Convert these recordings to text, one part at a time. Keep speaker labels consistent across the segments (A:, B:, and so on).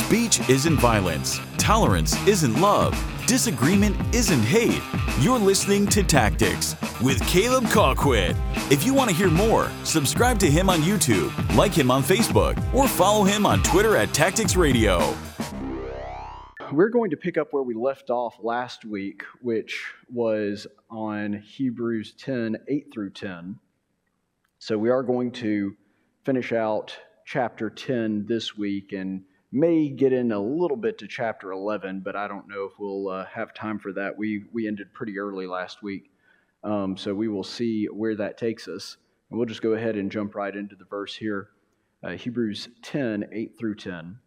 A: Speech isn't violence. Tolerance isn't love. Disagreement isn't hate. You're listening to Tactics with Caleb Colquitt. If you want to hear more, subscribe to him on YouTube, like him on Facebook, or follow him on Twitter at Tactics Radio.
B: We're going to pick up where we left off last week, which was on Hebrews 10 8 through 10. So we are going to finish out chapter 10 this week and may get in a little bit to chapter 11, but I don't know if we'll uh, have time for that. We, we ended pretty early last week, um, so we will see where that takes us. And we'll just go ahead and jump right into the verse here uh, Hebrews 10 8 through 10.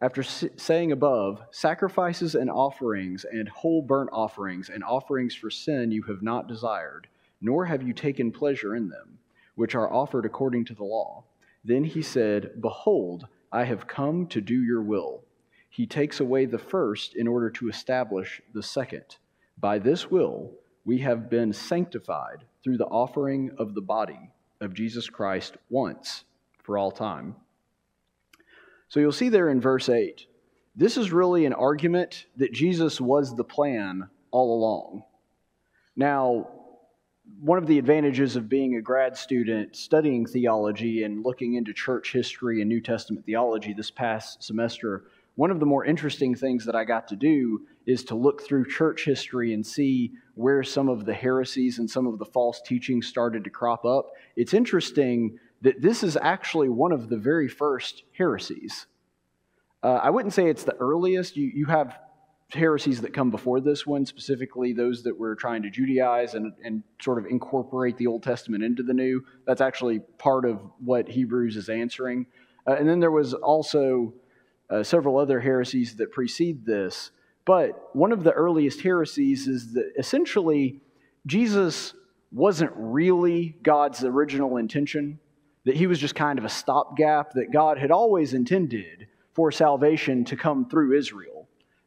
B: After saying above, sacrifices and offerings and whole burnt offerings and offerings for sin you have not desired, nor have you taken pleasure in them, which are offered according to the law. Then he said, Behold, I have come to do your will. He takes away the first in order to establish the second. By this will, we have been sanctified through the offering of the body of Jesus Christ once for all time. So you'll see there in verse 8, this is really an argument that Jesus was the plan all along. Now, one of the advantages of being a grad student studying theology and looking into church history and New Testament theology this past semester, one of the more interesting things that I got to do is to look through church history and see where some of the heresies and some of the false teachings started to crop up. It's interesting that this is actually one of the very first heresies. Uh, I wouldn't say it's the earliest. You, you have heresies that come before this one, specifically those that were trying to Judaize and, and sort of incorporate the Old Testament into the New. That's actually part of what Hebrews is answering. Uh, and then there was also uh, several other heresies that precede this. But one of the earliest heresies is that essentially Jesus wasn't really God's original intention, that he was just kind of a stopgap, that God had always intended for salvation to come through Israel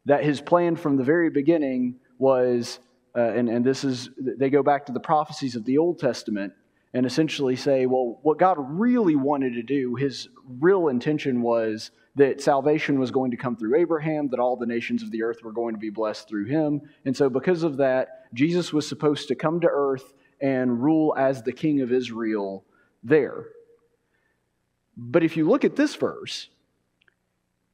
B: that his plan from the very beginning was, uh, and, and this is, they go back to the prophecies of the Old Testament and essentially say, well, what God really wanted to do, his real intention was that salvation was going to come through Abraham, that all the nations of the earth were going to be blessed through him. And so, because of that, Jesus was supposed to come to earth and rule as the king of Israel there. But if you look at this verse,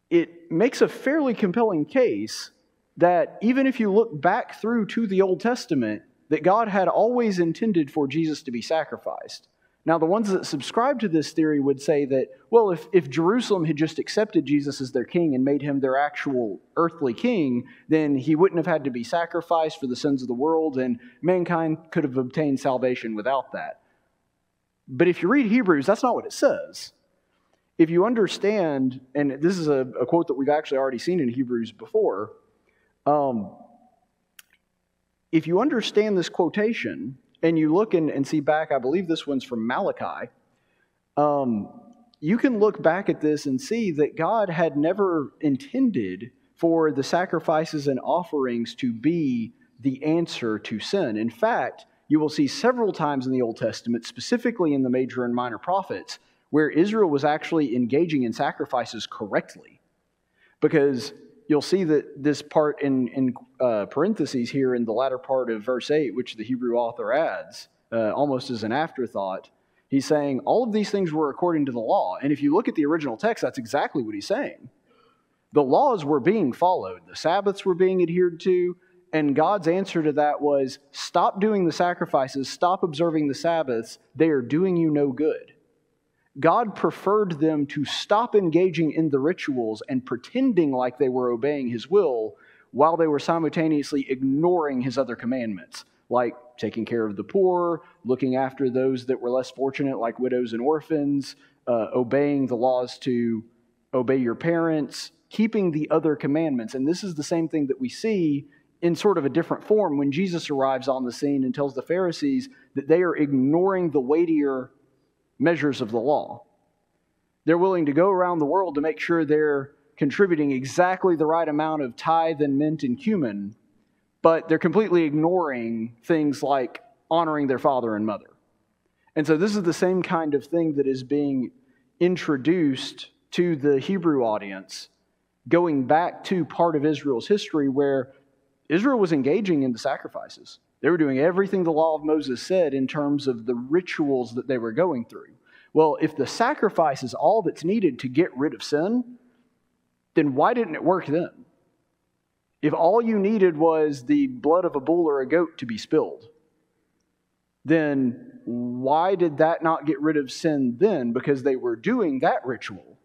B: it makes a fairly compelling case that even if you look back through to the Old Testament, that God had always intended for Jesus to be sacrificed. Now, the ones that subscribe to this theory would say that, well, if, if Jerusalem had just accepted Jesus as their king and made him their actual earthly king, then he wouldn't have had to be sacrificed for the sins of the world, and mankind could have obtained salvation without that. But if you read Hebrews, that's not what it says if you understand, and this is a, a, quote that we've actually already seen in Hebrews before, um, if you understand this quotation and you look and, and, see back, I believe this one's from Malachi, um, you can look back at this and see that God had never intended for the sacrifices and offerings to be the answer to sin. In fact, you will see several times in the Old Testament, specifically in the major and minor prophets, where Israel was actually engaging in sacrifices correctly. Because you'll see that this part in, in uh, parentheses here in the latter part of verse 8, which the Hebrew author adds uh, almost as an afterthought, he's saying all of these things were according to the law. And if you look at the original text, that's exactly what he's saying. The laws were being followed, the Sabbaths were being adhered to, and God's answer to that was stop doing the sacrifices, stop observing the Sabbaths, they are doing you no good. God preferred them to stop engaging in the rituals and pretending like they were obeying his will while they were simultaneously ignoring his other commandments, like taking care of the poor, looking after those that were less fortunate, like widows and orphans, uh, obeying the laws to obey your parents, keeping the other commandments. And this is the same thing that we see in sort of a different form when Jesus arrives on the scene and tells the Pharisees that they are ignoring the weightier measures of the law. They're willing to go around the world to make sure they're contributing exactly the right amount of tithe and mint and cumin, but they're completely ignoring things like honoring their father and mother. And so, this is the same kind of thing that is being introduced to the Hebrew audience going back to part of Israel's history where Israel was engaging in the sacrifices. They were doing everything the law of Moses said in terms of the rituals that they were going through. Well, if the sacrifice is all that's needed to get rid of sin, then why didn't it work then? If all you needed was the blood of a bull or a goat to be spilled, then why did that not get rid of sin then? Because they were doing that ritual.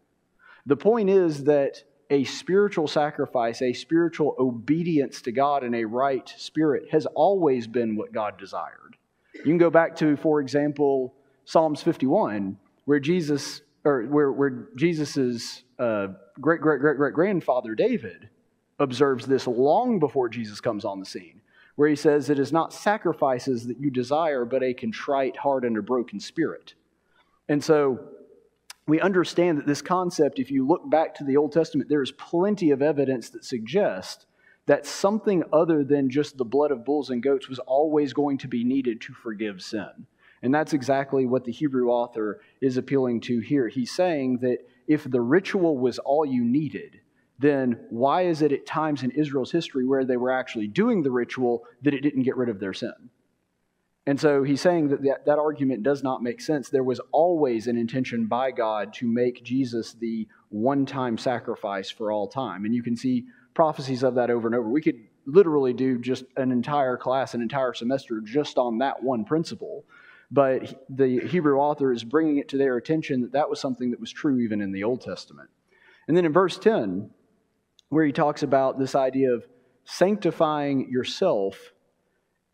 B: The point is that a spiritual sacrifice, a spiritual obedience to God in a right spirit has always been what God desired. You can go back to, for example, Psalms 51, where Jesus, or where, where Jesus's uh, great great great great grandfather David observes this long before Jesus comes on the scene, where he says, It is not sacrifices that you desire, but a contrite heart and a broken spirit. And so we understand that this concept, if you look back to the Old Testament, there is plenty of evidence that suggests that something other than just the blood of bulls and goats was always going to be needed to forgive sin. And that's exactly what the Hebrew author is appealing to here. He's saying that if the ritual was all you needed, then why is it at times in Israel's history where they were actually doing the ritual that it didn't get rid of their sin? And so he's saying that, that that argument does not make sense. There was always an intention by God to make Jesus the one time sacrifice for all time. And you can see prophecies of that over and over. We could literally do just an entire class, an entire semester just on that one principle. But the Hebrew author is bringing it to their attention that that was something that was true even in the Old Testament. And then in verse 10, where he talks about this idea of sanctifying yourself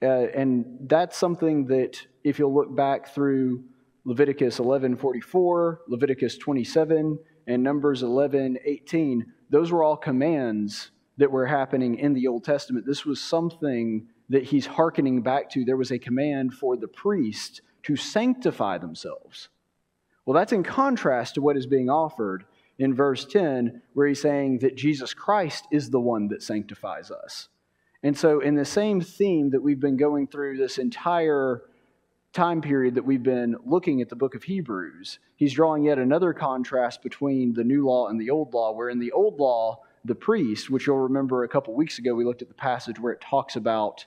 B: uh, and that's something that if you'll look back through Leviticus 11:44, Leviticus 27, and Numbers 11:18, those were all commands that were happening in the Old Testament. This was something that he's hearkening back to. There was a command for the priest to sanctify themselves. Well, that's in contrast to what is being offered in verse 10, where he's saying that Jesus Christ is the one that sanctifies us. And so, in the same theme that we've been going through this entire time period that we've been looking at the book of Hebrews, he's drawing yet another contrast between the new law and the old law, where in the old law, the priest, which you'll remember a couple weeks ago, we looked at the passage where it talks about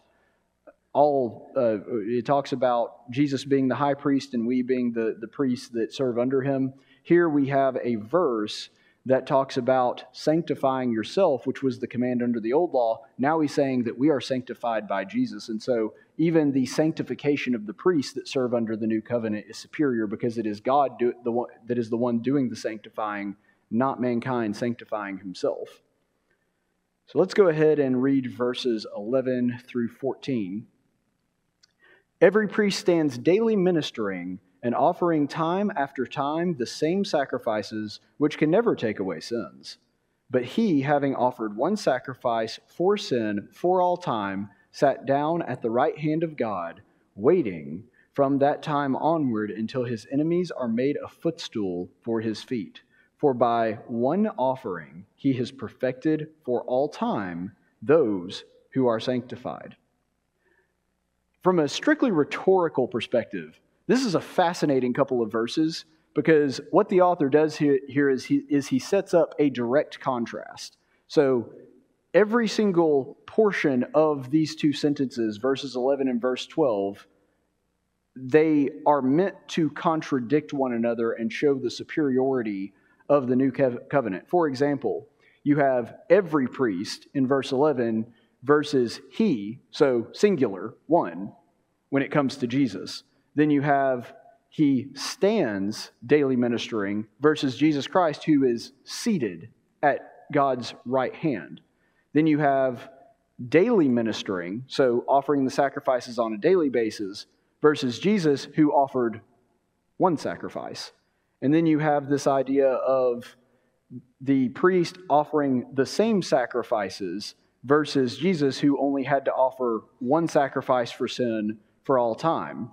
B: all, uh, it talks about Jesus being the high priest and we being the, the priests that serve under him. Here we have a verse that talks about sanctifying yourself, which was the command under the old law. Now he's saying that we are sanctified by Jesus. And so even the sanctification of the priests that serve under the new covenant is superior because it is God do, the one, that is the one doing the sanctifying, not mankind sanctifying himself. So let's go ahead and read verses 11 through 14. Every priest stands daily ministering and offering time after time the same sacrifices which can never take away sins. But he, having offered one sacrifice for sin for all time, sat down at the right hand of God, waiting from that time onward until his enemies are made a footstool for his feet. For by one offering he has perfected for all time those who are sanctified. From a strictly rhetorical perspective, this is a fascinating couple of verses because what the author does here, here is, he, is he sets up a direct contrast. So every single portion of these two sentences, verses 11 and verse 12, they are meant to contradict one another and show the superiority of the new covenant. For example, you have every priest in verse 11 versus he, so singular, one, when it comes to Jesus. Then you have he stands daily ministering versus Jesus Christ who is seated at God's right hand. Then you have daily ministering, so offering the sacrifices on a daily basis, versus Jesus who offered one sacrifice. And then you have this idea of the priest offering the same sacrifices versus Jesus who only had to offer one sacrifice for sin for all time.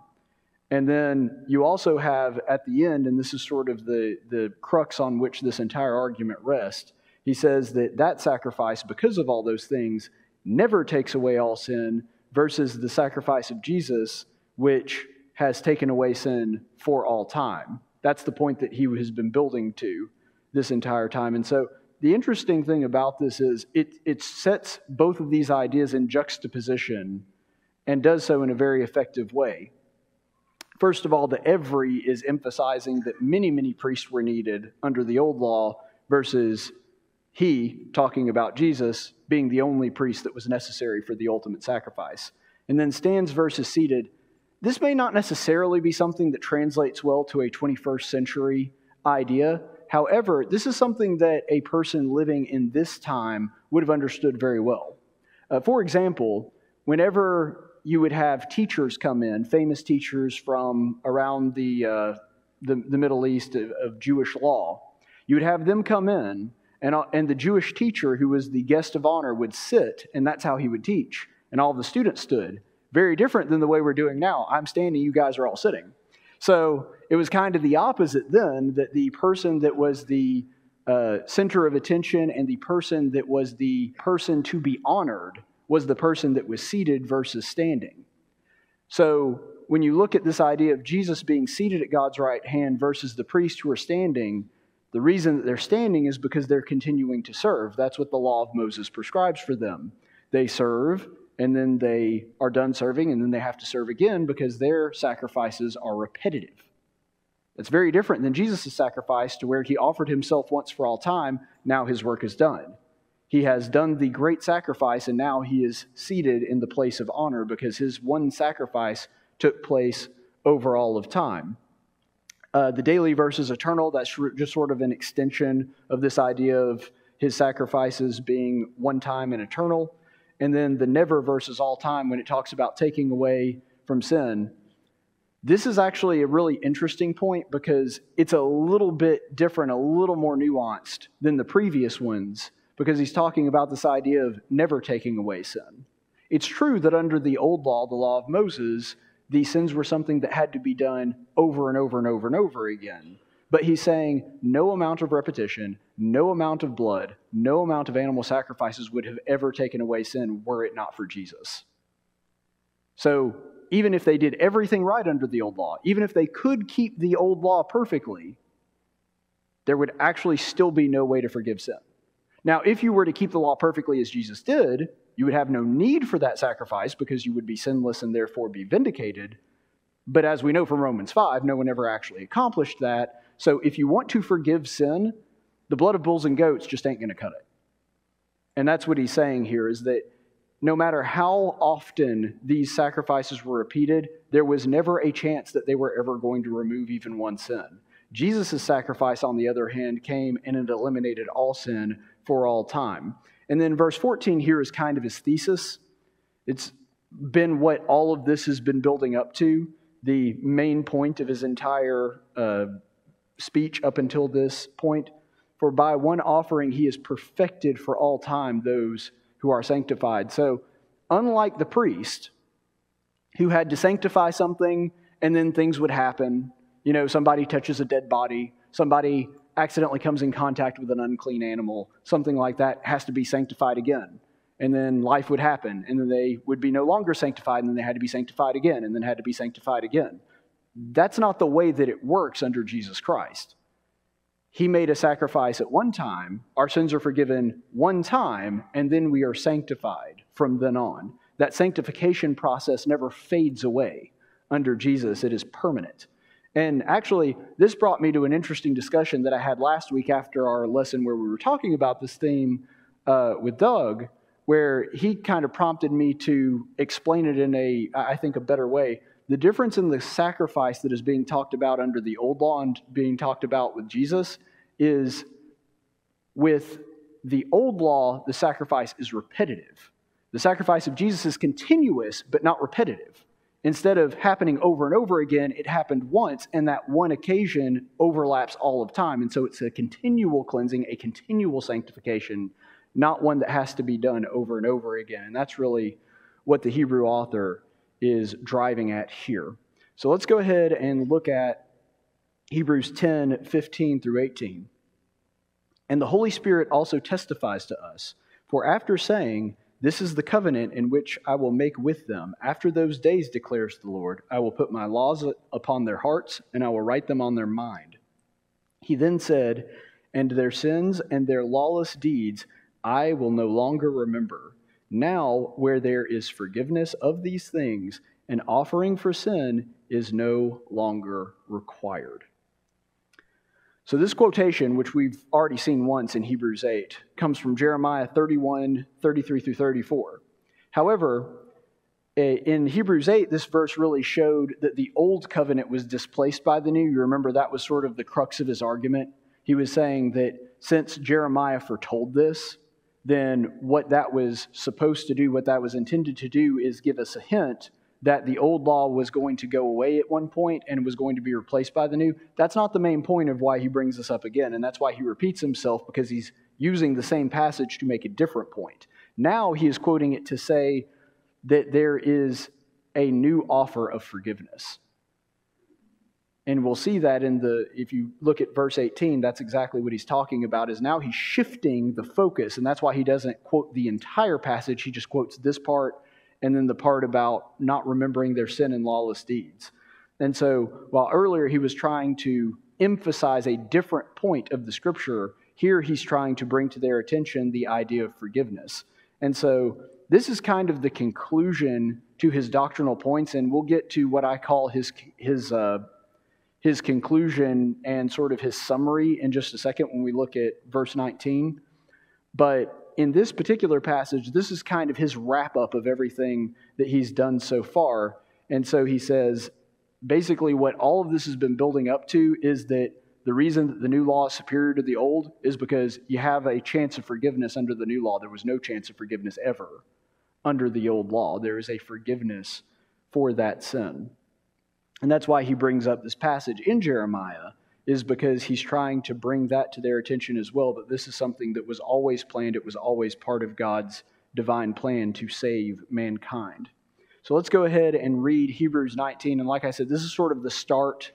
B: And then you also have at the end, and this is sort of the, the crux on which this entire argument rests, he says that that sacrifice, because of all those things, never takes away all sin, versus the sacrifice of Jesus, which has taken away sin for all time. That's the point that he has been building to this entire time. And so the interesting thing about this is it, it sets both of these ideas in juxtaposition and does so in a very effective way. First of all, the every is emphasizing that many, many priests were needed under the old law versus he, talking about Jesus, being the only priest that was necessary for the ultimate sacrifice. And then stands versus seated. This may not necessarily be something that translates well to a 21st century idea. However, this is something that a person living in this time would have understood very well. Uh, for example, whenever you would have teachers come in, famous teachers from around the, uh, the, the, Middle East of, of, Jewish law, you would have them come in, and, uh, and the Jewish teacher, who was the guest of honor, would sit, and that's how he would teach. And all the students stood. Very different than the way we're doing now. I'm standing, you guys are all sitting. So it was kind of the opposite then that the person that was the uh, center of attention and the person that was the person to be honored was the person that was seated versus standing. So when you look at this idea of Jesus being seated at God's right hand versus the priests who are standing, the reason that they're standing is because they're continuing to serve. That's what the law of Moses prescribes for them. They serve, and then they are done serving, and then they have to serve again because their sacrifices are repetitive. That's very different than Jesus' sacrifice, to where he offered himself once for all time. Now his work is done. He has done the great sacrifice, and now he is seated in the place of honor because his one sacrifice took place over all of time. Uh, the daily versus eternal, that's just sort of an extension of this idea of his sacrifices being one time and eternal. And then the never versus all time, when it talks about taking away from sin. This is actually a really interesting point because it's a little bit different, a little more nuanced than the previous ones because he's talking about this idea of never taking away sin. It's true that under the old law, the law of Moses, these sins were something that had to be done over and over and over and over again. But he's saying no amount of repetition, no amount of blood, no amount of animal sacrifices would have ever taken away sin were it not for Jesus. So even if they did everything right under the old law, even if they could keep the old law perfectly, there would actually still be no way to forgive sin. Now, if you were to keep the law perfectly as Jesus did, you would have no need for that sacrifice because you would be sinless and therefore be vindicated. But as we know from Romans 5, no one ever actually accomplished that. So if you want to forgive sin, the blood of bulls and goats just ain't going to cut it. And that's what he's saying here is that no matter how often these sacrifices were repeated, there was never a chance that they were ever going to remove even one sin. Jesus' sacrifice, on the other hand, came and it eliminated all sin for all time. And then verse 14 here is kind of his thesis. It's been what all of this has been building up to, the main point of his entire uh, speech up until this point. For by one offering he has perfected for all time those who are sanctified. So, unlike the priest, who had to sanctify something and then things would happen, you know, somebody touches a dead body, somebody accidentally comes in contact with an unclean animal, something like that has to be sanctified again. And then life would happen, and then they would be no longer sanctified, and then they had to be sanctified again, and then had to be sanctified again. That's not the way that it works under Jesus Christ. He made a sacrifice at one time, our sins are forgiven one time, and then we are sanctified from then on. That sanctification process never fades away under Jesus, it is permanent. And actually, this brought me to an interesting discussion that I had last week after our lesson where we were talking about this theme uh, with Doug, where he kind of prompted me to explain it in a, I think, a better way. The difference in the sacrifice that is being talked about under the old law and being talked about with Jesus is with the old law, the sacrifice is repetitive. The sacrifice of Jesus is continuous, but not repetitive. Instead of happening over and over again, it happened once, and that one occasion overlaps all of time. And so it's a continual cleansing, a continual sanctification, not one that has to be done over and over again. And that's really what the Hebrew author is driving at here. So let's go ahead and look at Hebrews 10 15 through 18. And the Holy Spirit also testifies to us, for after saying, this is the covenant in which I will make with them. After those days, declares the Lord, I will put my laws upon their hearts, and I will write them on their mind. He then said, and their sins and their lawless deeds I will no longer remember. Now, where there is forgiveness of these things, an offering for sin is no longer required. So, this quotation, which we've already seen once in Hebrews 8, comes from Jeremiah 31 33 through 34. However, eh, in Hebrews 8, this verse really showed that the old covenant was displaced by the new. You remember that was sort of the crux of his argument. He was saying that since Jeremiah foretold this, then what that was supposed to do, what that was intended to do, is give us a hint that the old law was going to go away at one point and was going to be replaced by the new. That's not the main point of why he brings this up again, and that's why he repeats himself because he's using the same passage to make a different point. Now he is quoting it to say that there is a new offer of forgiveness. And we'll see that in the, if you look at verse 18, that's exactly what he's talking about, is now he's shifting the focus. And that's why he doesn't quote the entire passage. He just quotes this part and then the part about not remembering their sin and lawless deeds. And so while earlier he was trying to emphasize a different point of the scripture, here he's trying to bring to their attention the idea of forgiveness. And so this is kind of the conclusion to his doctrinal points, and we'll get to what I call his, his, uh, his conclusion and sort of his summary in just a second when we look at verse 19. But in this particular passage, this is kind of his wrap up of everything that he's done so far. And so he says basically, what all of this has been building up to is that the reason that the new law is superior to the old is because you have a chance of forgiveness under the new law. There was no chance of forgiveness ever under the old law. There is a forgiveness for that sin. And that's why he brings up this passage in Jeremiah, is because he's trying to bring that to their attention as well. That this is something that was always planned, it was always part of God's divine plan to save mankind. So let's go ahead and read Hebrews 19. And like I said, this is sort of the start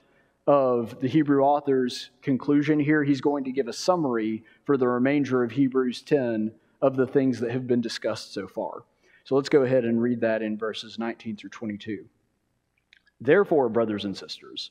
B: of the Hebrew author's conclusion here. He's going to give a summary for the remainder of Hebrews 10 of the things that have been discussed so far. So let's go ahead and read that in verses 19 through 22. Therefore, brothers and sisters,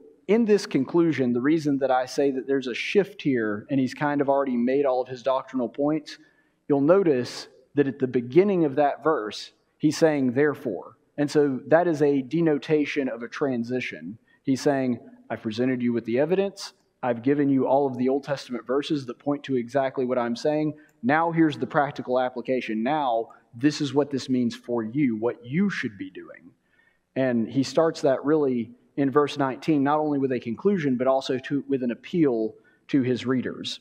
B: in this conclusion, the reason that I say that there's a shift here, and he's kind of already made all of his doctrinal points, you'll notice that at the beginning of that verse, he's saying, therefore. And so that is a denotation of a transition. He's saying, I've presented you with the evidence. I've given you all of the Old Testament verses that point to exactly what I'm saying. Now, here's the practical application. Now, this is what this means for you, what you should be doing. And he starts that really in verse 19, not only with a conclusion, but also to, with an appeal to his readers.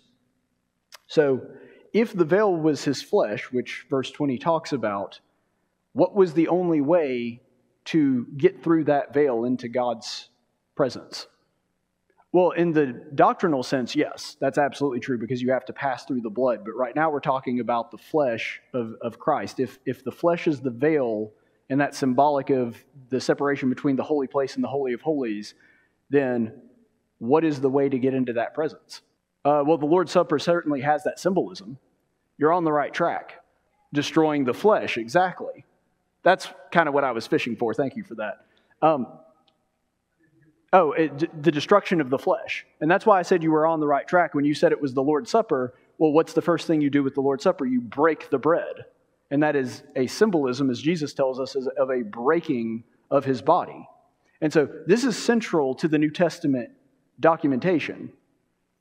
B: So, if the veil was his flesh, which verse 20 talks about, what was the only way to get through that veil into God's presence? Well, in the doctrinal sense, yes, that's absolutely true because you have to pass through the blood. But right now we're talking about the flesh of, of Christ. If, if the flesh is the veil and that's symbolic of the separation between the holy place and the Holy of Holies, then what is the way to get into that presence? Uh, well, the Lord's Supper certainly has that symbolism. You're on the right track, destroying the flesh, exactly. That's kind of what I was fishing for. Thank you for that. Um, Oh, it, the destruction of the flesh. And that's why I said you were on the right track when you said it was the Lord's Supper. Well, what's the first thing you do with the Lord's Supper? You break the bread. And that is a symbolism, as Jesus tells us, of a breaking of his body. And so this is central to the New Testament documentation.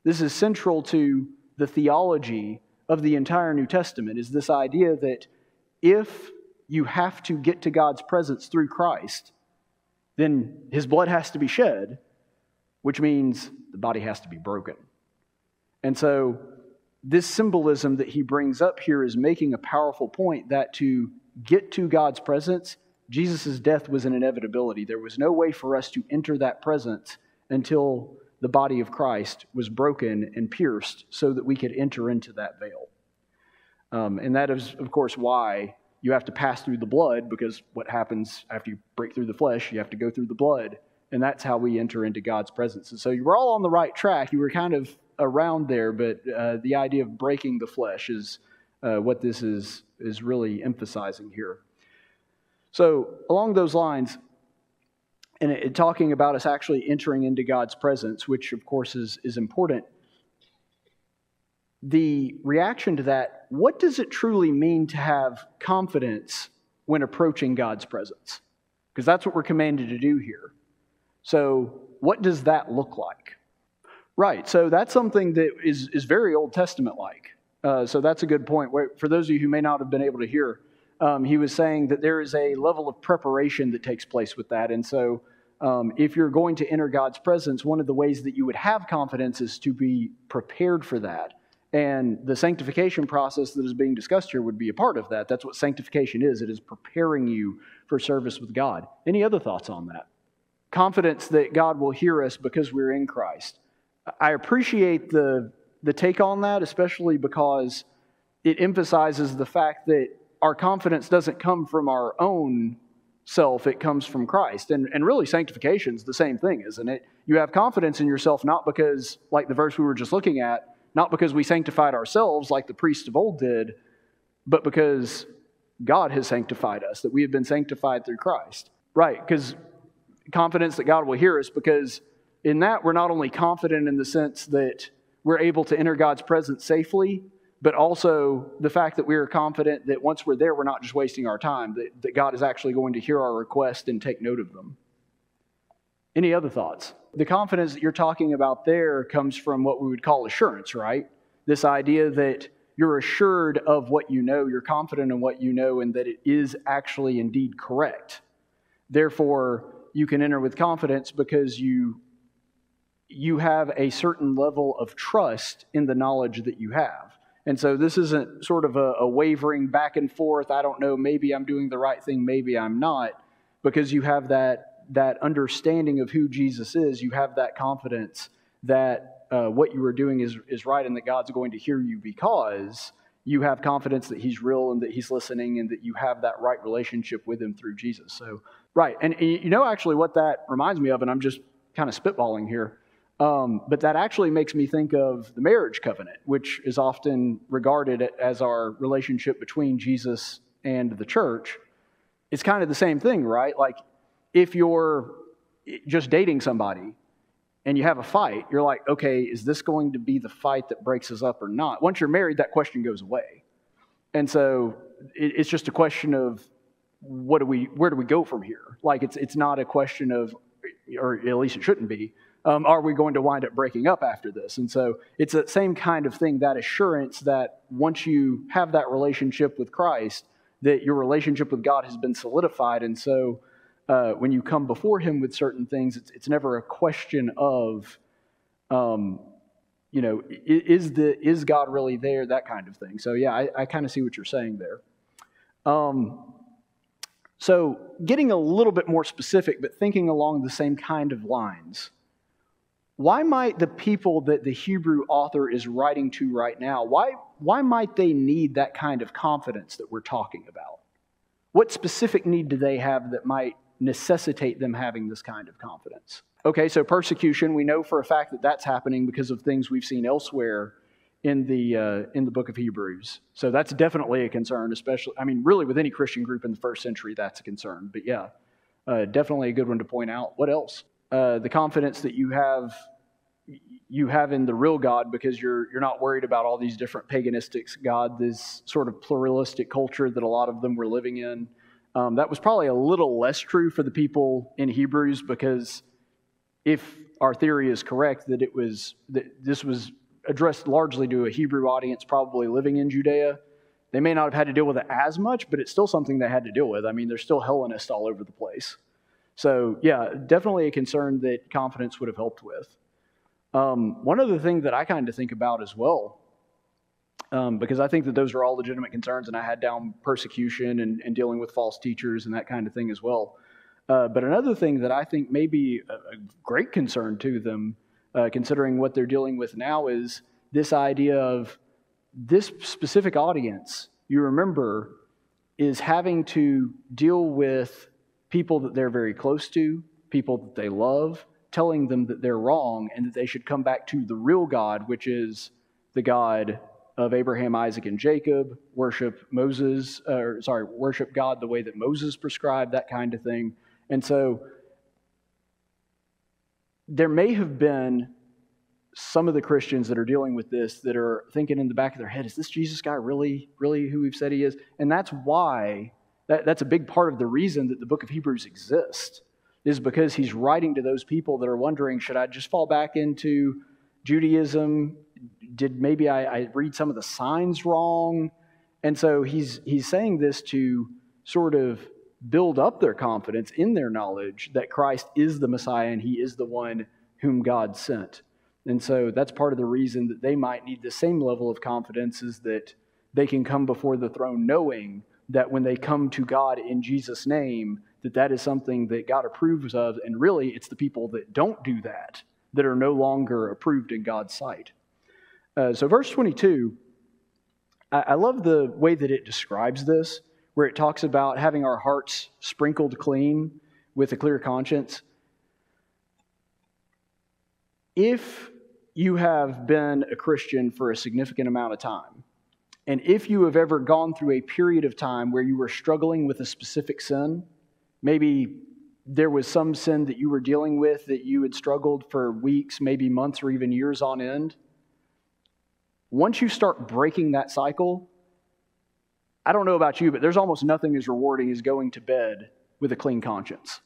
B: This is central to the theology of the entire New Testament is this idea that if you have to get to God's presence through Christ, then his blood has to be shed, which means the body has to be broken. And so, this symbolism that he brings up here is making a powerful point that to get to God's presence, Jesus' death was an inevitability. There was no way for us to enter that presence until the body of Christ was broken and pierced so that we could enter into that veil. Um, and that is, of course, why you have to pass through the blood, because what happens after you break through the flesh, you have to go through the blood. And that's how we enter into God's presence. And so you were all on the right track. You were kind of around there, but uh, the idea of breaking the flesh is uh, what this is, is really emphasizing here. So, along those lines, and it, talking about us actually entering into God's presence, which of course is, is important, the reaction to that, what does it truly mean to have confidence when approaching God's presence? Because that's what we're commanded to do here. So, what does that look like? Right, so that's something that is, is very Old Testament like. Uh, so, that's a good point. For those of you who may not have been able to hear, um, he was saying that there is a level of preparation that takes place with that. And so, um, if you're going to enter God's presence, one of the ways that you would have confidence is to be prepared for that. And the sanctification process that is being discussed here would be a part of that. That's what sanctification is it is preparing you for service with God. Any other thoughts on that? Confidence that God will hear us because we're in Christ. I appreciate the, the take on that, especially because it emphasizes the fact that our confidence doesn't come from our own self, it comes from Christ. And, and really, sanctification is the same thing, isn't it? You have confidence in yourself not because, like the verse we were just looking at, not because we sanctified ourselves like the priests of old did, but because God has sanctified us, that we have been sanctified through Christ. Right, because confidence that God will hear us, because in that we're not only confident in the sense that we're able to enter God's presence safely, but also the fact that we are confident that once we're there, we're not just wasting our time, that, that God is actually going to hear our request and take note of them. Any other thoughts? The confidence that you're talking about there comes from what we would call assurance, right? This idea that you're assured of what you know, you're confident in what you know, and that it is actually indeed correct. Therefore, you can enter with confidence because you you have a certain level of trust in the knowledge that you have. And so this isn't sort of a, a, wavering back and forth. I don't know, maybe I'm doing the right thing, maybe I'm not, because you have that, that understanding of who Jesus is. You have that confidence that uh, what you are doing is, is right and that God's going to hear you because you have confidence that He's real and that He's listening and that you have that right relationship with Him through Jesus. So, right. And you know, actually, what that reminds me of, and I'm just kind of spitballing here. Um, but that actually makes me think of the marriage covenant, which is often regarded as our relationship between Jesus and the church. It's kind of the same thing, right? Like if you're just dating somebody and you have a fight, you're like, okay, is this going to be the fight that breaks us up or not? Once you're married, that question goes away. And so it's just a question of what do we, where do we go from here? Like it's, it's not a question of, or at least it shouldn't be, um, are we going to wind up breaking up after this? And so it's that same kind of thing, that assurance that once you have that relationship with Christ, that your relationship with God has been solidified. And so uh, when you come before Him with certain things, it's, it's never a question of, um, you know, is, the, is God really there? That kind of thing. So yeah, I, I kind of see what you're saying there. Um, so getting a little bit more specific, but thinking along the same kind of lines why might the people that the Hebrew author is writing to right now, why, why might they need that kind of confidence that we're talking about? What specific need do they have that might necessitate them having this kind of confidence? Okay, so persecution, we know for a fact that that's happening because of things we've seen elsewhere in the, uh, in the book of Hebrews. So that's definitely a concern, especially, I mean, really with any Christian group in the first century, that's a concern. But yeah, uh, definitely a good one to point out. What else? Uh, the confidence that you have you have in the real God because you're you're not worried about all these different paganistic God, this sort of pluralistic culture that a lot of them were living in. Um, that was probably a little less true for the people in Hebrews because if our theory is correct that it was that this was addressed largely to a Hebrew audience probably living in Judea, they may not have had to deal with it as much, but it's still something they had to deal with. I mean, there's still Hellenists all over the place. So, yeah, definitely a concern that confidence would have helped with. Um, one other thing that I kind of think about as well, um, because I think that those are all legitimate concerns, and I had down persecution and, and dealing with false teachers and that kind of thing as well. Uh, but another thing that I think may be a, a great concern to them uh, considering what they're dealing with now, is this idea of this specific audience, you remember, is having to deal with people that they're very close to, people that they love, telling them that they're wrong and that they should come back to the real God, which is the God of Abraham, Isaac, and Jacob, worship Moses, uh, or sorry, worship God the way that Moses prescribed, that kind of thing. And so there may have been some of the Christians that are dealing with this that are thinking in the back of their head, is this Jesus guy really, really who we've said he is? And that's why, that, that's a big part of the reason that the book of Hebrews exists, is because he's writing to those people that are wondering, should I just fall back into Judaism? Did maybe I, I read some of the signs wrong? And so he's, he's saying this to sort of build up their confidence in their knowledge that Christ is the Messiah and he is the one whom God sent. And so that's part of the reason that they might need the same level of confidence is that they can come before the throne knowing that when they come to God in Jesus' name, that that is something that God approves of. And really, it's the people that don't do that that are no longer approved in God's sight. Uh, so, verse 22, I, I love the way that it describes this, where it talks about having our hearts sprinkled clean with a clear conscience. If you have been a Christian for a significant amount of time, and if you have ever gone through a period of time where you were struggling with a specific sin, maybe there was some sin that you were dealing with that you had struggled for weeks, maybe months, or even years on end. Once you start breaking that cycle, I don't know about you, but there's almost nothing as rewarding as going to bed with a clean conscience.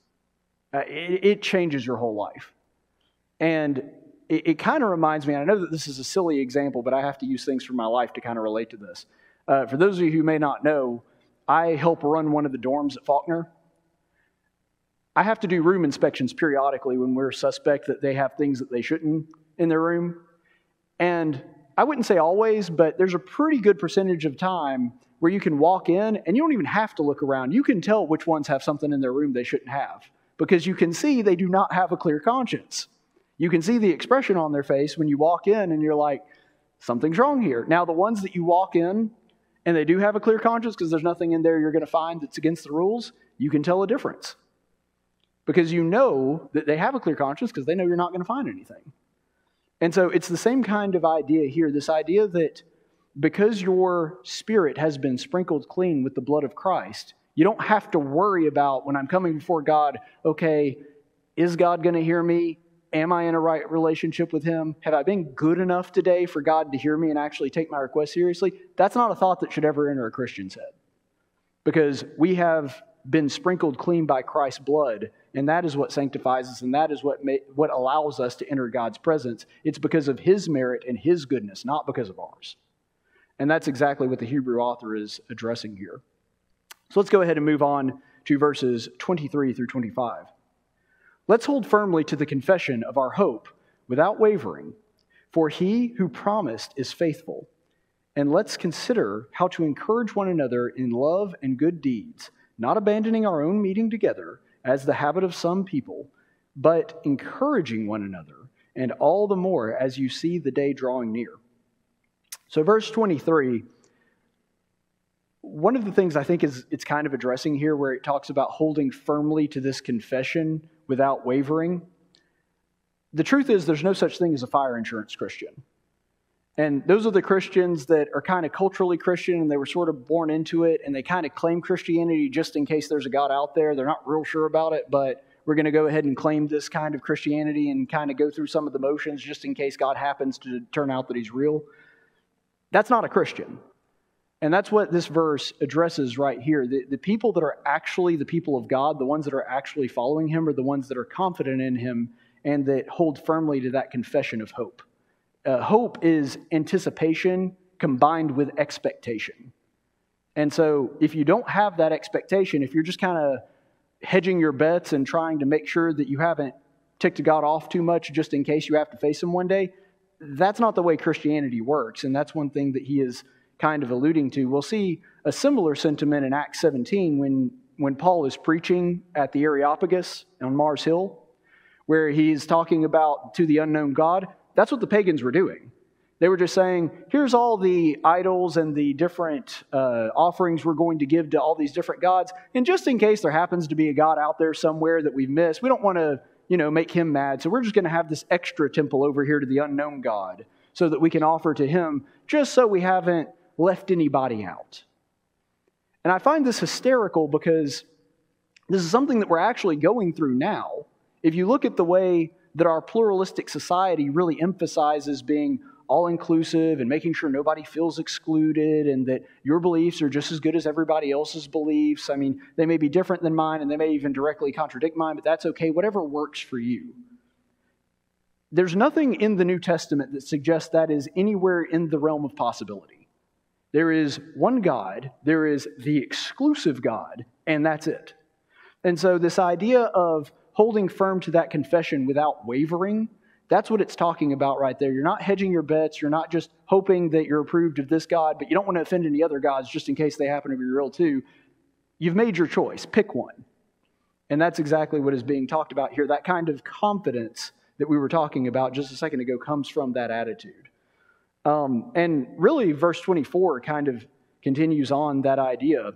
B: Uh, it, it changes your whole life. And it, it kind of reminds me, and I know that this is a silly example, but I have to use things from my life to kind of relate to this. Uh, for those of you who may not know, I help run one of the dorms at Faulkner. I have to do room inspections periodically when we're suspect that they have things that they shouldn't in their room. And I wouldn't say always, but there's a pretty good percentage of time where you can walk in and you don't even have to look around. You can tell which ones have something in their room they shouldn't have because you can see they do not have a clear conscience. You can see the expression on their face when you walk in and you're like, something's wrong here. Now, the ones that you walk in and they do have a clear conscience because there's nothing in there you're going to find that's against the rules, you can tell a difference. Because you know that they have a clear conscience because they know you're not going to find anything. And so it's the same kind of idea here this idea that because your spirit has been sprinkled clean with the blood of Christ, you don't have to worry about when I'm coming before God, okay, is God going to hear me? Am I in a right relationship with Him? Have I been good enough today for God to hear me and actually take my request seriously? That's not a thought that should ever enter a Christian's head. Because we have been sprinkled clean by Christ's blood, and that is what sanctifies us, and that is what, what allows us to enter God's presence. It's because of His merit and His goodness, not because of ours. And that's exactly what the Hebrew author is addressing here. So let's go ahead and move on to verses 23 through 25. Let's hold firmly to the confession of our hope without wavering, for he who promised is faithful. And let's consider how to encourage one another in love and good deeds, not abandoning our own meeting together, as the habit of some people, but encouraging one another, and all the more as you see the day drawing near. So, verse 23 one of the things I think is it's kind of addressing here where it talks about holding firmly to this confession without wavering. The truth is, there's no such thing as a fire insurance Christian. And those are the Christians that are kind of culturally Christian and they were sort of born into it and they kind of claim Christianity just in case there's a God out there. They're not real sure about it, but we're going to go ahead and claim this kind of Christianity and kind of go through some of the motions just in case God happens to turn out that he's real. That's not a Christian. And that's what this verse addresses right here. The, the people that are actually the people of God, the ones that are actually following Him, are the ones that are confident in Him and that hold firmly to that confession of hope. Uh, hope is anticipation combined with expectation. And so, if you don't have that expectation, if you're just kind of hedging your bets and trying to make sure that you haven't ticked God off too much just in case you have to face Him one day, that's not the way Christianity works. And that's one thing that He is kind of alluding to. We'll see a similar sentiment in Acts 17 when, when Paul is preaching at the Areopagus on Mars Hill, where he's talking about to the unknown God. That's what the pagans were doing. They were just saying, here's all the idols and the different uh, offerings we're going to give to all these different gods. And just in case there happens to be a God out there somewhere that we've missed, we don't want to, you know, make him mad. So we're just going to have this extra temple over here to the unknown God so that we can offer to him just so we haven't left anybody out. And I find this hysterical because this is something that we're actually going through now. If you look at the way that our pluralistic society really emphasizes being all inclusive and making sure nobody feels excluded and that your beliefs are just as good as everybody else's beliefs. I mean, they may be different than mine and they may even directly contradict mine, but that's okay. Whatever works for you. There's nothing in the New Testament that suggests that is anywhere in the realm of possibility. There is one God, there is the exclusive God, and that's it. And so, this idea of holding firm to that confession without wavering that's what it's talking about right there. You're not hedging your bets. You're not just hoping that you're approved of this God, but you don't want to offend any other gods just in case they happen to be real too. You've made your choice. Pick one. And that's exactly what is being talked about here. That kind of confidence that we were talking about just a second ago comes from that attitude. Um, and really, verse 24 kind of continues on that idea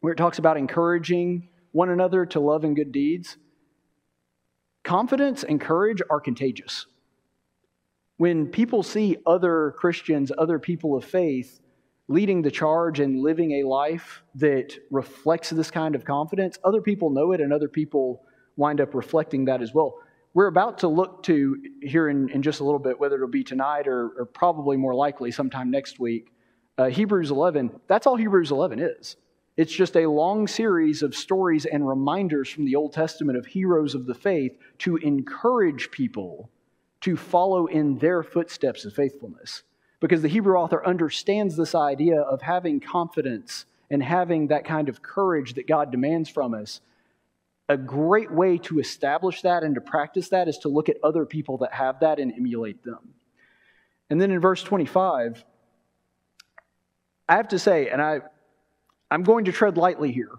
B: where it talks about encouraging one another to love and good deeds. Confidence and courage are contagious. When people see other Christians, other people of faith, leading the charge and living a life that reflects this kind of confidence, other people know it and other people wind up reflecting that as well. We're about to look to here in, in just a little bit, whether it'll be tonight or, or probably more likely sometime next week, uh, Hebrews 11. That's all Hebrews 11 is. It's just a long series of stories and reminders from the Old Testament of heroes of the faith to encourage people to follow in their footsteps of faithfulness. Because the Hebrew author understands this idea of having confidence and having that kind of courage that God demands from us. A great way to establish that and to practice that is to look at other people that have that and emulate them. And then in verse 25, I have to say, and I, I'm going to tread lightly here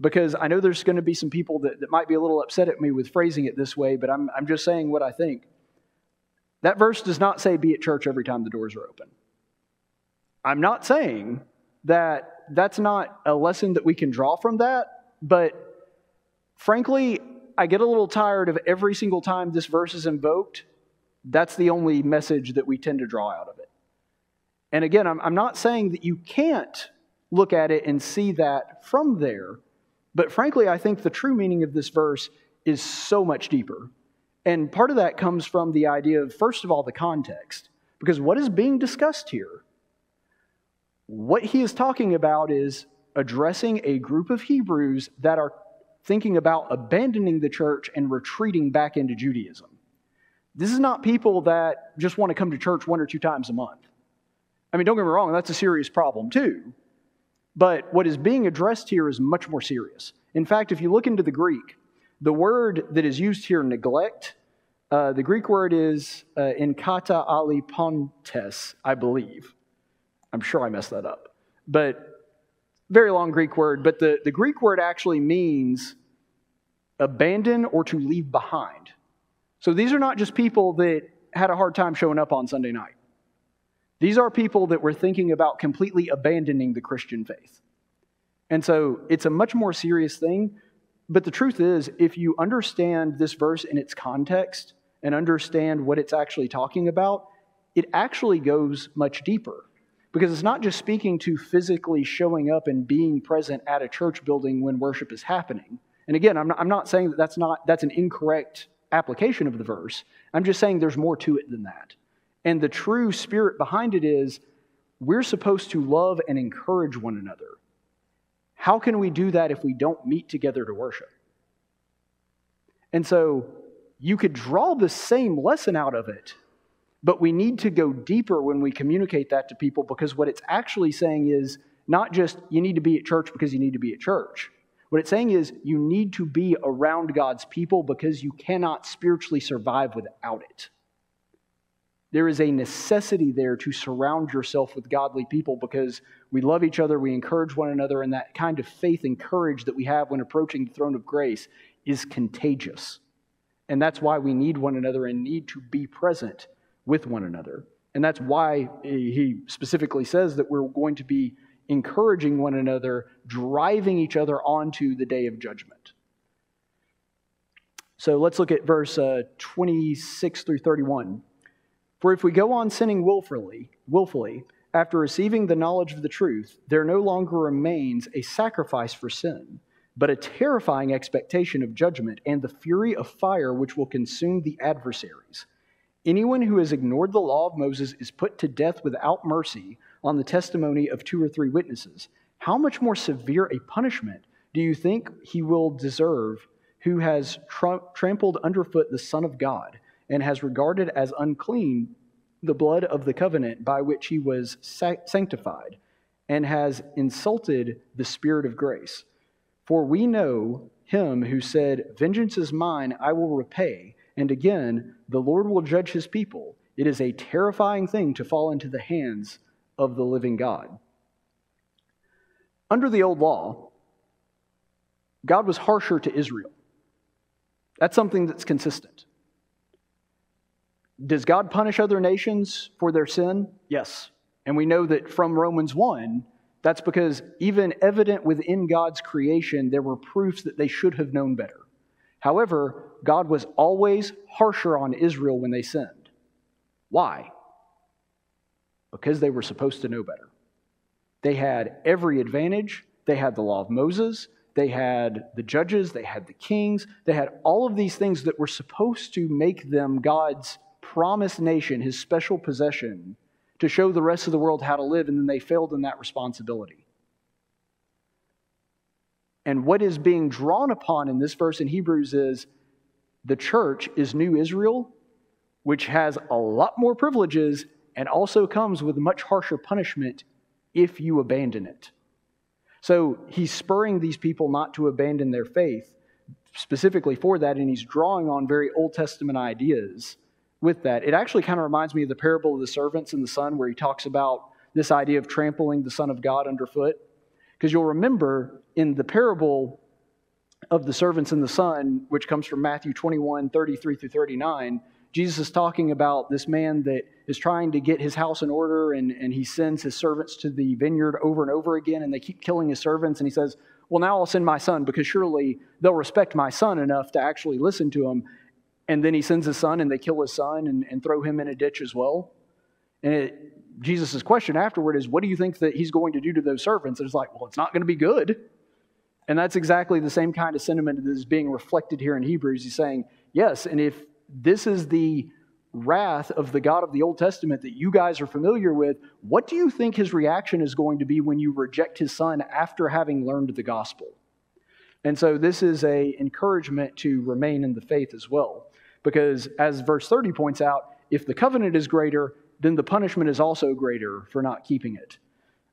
B: because I know there's going to be some people that, that might be a little upset at me with phrasing it this way, but I'm, I'm just saying what I think. That verse does not say be at church every time the doors are open. I'm not saying that that's not a lesson that we can draw from that, but frankly, I get a little tired of every single time this verse is invoked. That's the only message that we tend to draw out of it. And again, I'm, I'm not saying that you can't look at it and see that from there. But frankly, I think the true meaning of this verse is so much deeper. And part of that comes from the idea of, first of all, the context. Because what is being discussed here? What he is talking about is addressing a group of Hebrews that are thinking about abandoning the church and retreating back into Judaism. This is not people that just want to come to church one or two times a month. I mean, don't get me wrong, that's a serious problem too. But what is being addressed here is much more serious. In fact, if you look into the Greek, the word that is used here, neglect, uh, the Greek word is uh, ali pontes, I believe. I'm sure I messed that up. But very long Greek word, but the, the Greek word actually means abandon or to leave behind. So these are not just people that had a hard time showing up on Sunday night. These are people that were thinking about completely abandoning the Christian faith. And so it's a much more serious thing. But the truth is, if you understand this verse in its context and understand what it's actually talking about, it actually goes much deeper. Because it's not just speaking to physically showing up and being present at a church building when worship is happening. And again, I'm not, I'm not saying that that's, not, that's an incorrect application of the verse. I'm just saying there's more to it than that. And the true spirit behind it is we're supposed to love and encourage one another. How can we do that if we don't meet together to worship? And so you could draw the same lesson out of it, but we need to go deeper when we communicate that to people because what it's actually saying is not just you need to be at church because you need to be at church. What it's saying is you need to be around God's people because you cannot spiritually survive without it. There is a necessity there to surround yourself with godly people because we love each other, we encourage one another, and that kind of faith and courage that we have when approaching the throne of grace is contagious. And that's why we need one another and need to be present with one another. And that's why he specifically says that we're going to be encouraging one another, driving each other onto the day of judgment. So let's look at verse uh, 26 through 31. For if we go on sinning willfully, willfully, after receiving the knowledge of the truth, there no longer remains a sacrifice for sin, but a terrifying expectation of judgment and the fury of fire which will consume the adversaries. Anyone who has ignored the law of Moses is put to death without mercy on the testimony of two or three witnesses. How much more severe a punishment do you think he will deserve who has tra- trampled underfoot the Son of God and has regarded as unclean the blood of the covenant by which he was sanctified and has insulted the Spirit of grace? For we know him who said, Vengeance is mine, I will repay. And again, the Lord will judge his people. It is a terrifying thing to fall into the hands of the living God. Under the old law, God was harsher to Israel. That's something that's consistent. Does God punish other nations for their sin? Yes. And we know that from Romans 1, that's because even evident within God's creation, there were proofs that they should have known better. However, God was always harsher on Israel when they sinned. Why? Because they were supposed to know better. They had every advantage. They had the law of Moses, they had the judges, they had the kings, they had all of these things that were supposed to make them God's promised nation, his special possession, to show the rest of the world how to live, and then they failed in that responsibility. And what is being drawn upon in this verse in Hebrews is the church is new Israel, which has a lot more privileges and also comes with much harsher punishment if you abandon it. So he's spurring these people not to abandon their faith specifically for that, and he's drawing on very Old Testament ideas with that. It actually kind of reminds me of the parable of the servants and the son, where he talks about this idea of trampling the Son of God underfoot. Because you'll remember in the parable of the servants and the son, which comes from Matthew 21 33 through 39, Jesus is talking about this man that is trying to get his house in order and, and he sends his servants to the vineyard over and over again and they keep killing his servants. And he says, Well, now I'll send my son because surely they'll respect my son enough to actually listen to him. And then he sends his son and they kill his son and, and throw him in a ditch as well. And Jesus' question afterward is, What do you think that he's going to do to those servants? And it's like, Well, it's not going to be good. And that's exactly the same kind of sentiment that is being reflected here in Hebrews. He's saying, Yes, and if this is the wrath of the God of the Old Testament that you guys are familiar with, what do you think his reaction is going to be when you reject his son after having learned the gospel? And so this is a encouragement to remain in the faith as well. Because as verse 30 points out, if the covenant is greater, then the punishment is also greater for not keeping it.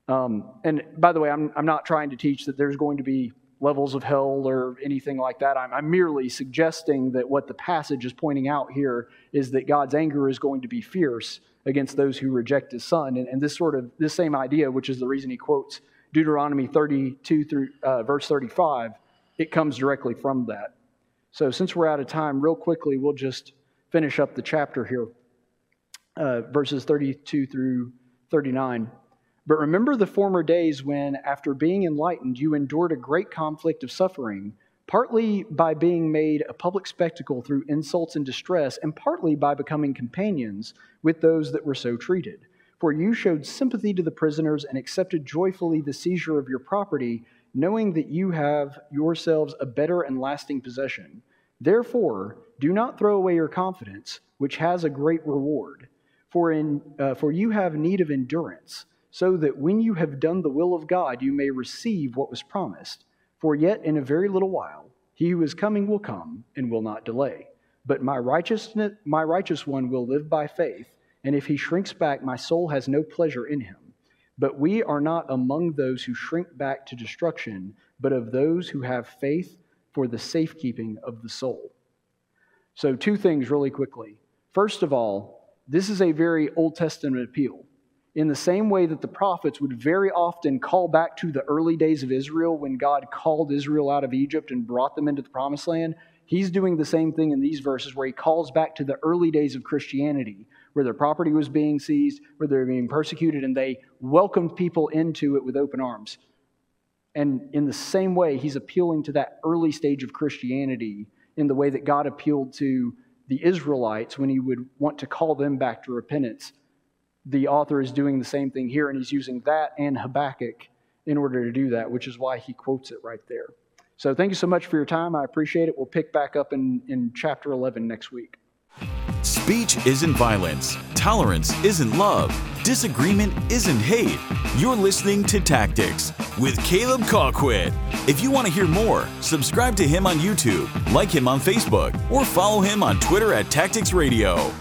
B: Um, and by the way, I'm, I'm not trying to teach that there's going to be levels of hell or anything like that. I'm, I'm, merely suggesting that what the passage is pointing out here is that God's anger is going to be fierce against those who reject his son. And, and this sort of, this same idea, which is the reason he quotes Deuteronomy 32 through uh, verse 35, it comes directly from that. So since we're out of time, real quickly, we'll just finish up the chapter here, uh, verses 32 through 39. But remember the former days when, after being enlightened, you endured a great conflict of suffering, partly by being made a public spectacle through insults and distress, and partly by becoming companions with those that were so treated. For you showed sympathy to the prisoners and accepted joyfully the seizure of your property, knowing that you have yourselves a better and lasting possession. Therefore, do not throw away your confidence, which has a great reward. For, in, uh, for you have need of endurance so that when you have done the will of God, you may receive what was promised. For yet in a very little while, he who is coming will come and will not delay. But my righteousness, my righteous one will live by faith, and if he shrinks back, my soul has no pleasure in him. But we are not among those who shrink back to destruction, but of those who have faith for the safekeeping of the soul. So, two things really quickly. First of all, this is a very Old Testament appeal in the same way that the prophets would very often call back to the early days of Israel when God called Israel out of Egypt and brought them into the promised land, He's doing the same thing in these verses where he calls back to the early days of Christianity, where their property was being seized, where they were being persecuted, and they welcomed people into it with open arms. And in the same way, he's appealing to that early stage of Christianity in the way that God appealed to the Israelites when he would want to call them back to repentance. The author is doing the same thing here, and he's using that and Habakkuk in order to do that, which is why he quotes it right there. So thank you so much for your time. I appreciate it. We'll pick back up in, in chapter 11 next week.
A: Speech isn't violence. Tolerance isn't love. Disagreement isn't hate. You're listening to Tactics with Caleb Colquitt. If you want to hear more, subscribe to him on YouTube, like him on Facebook, or follow him on Twitter at Tactics Radio.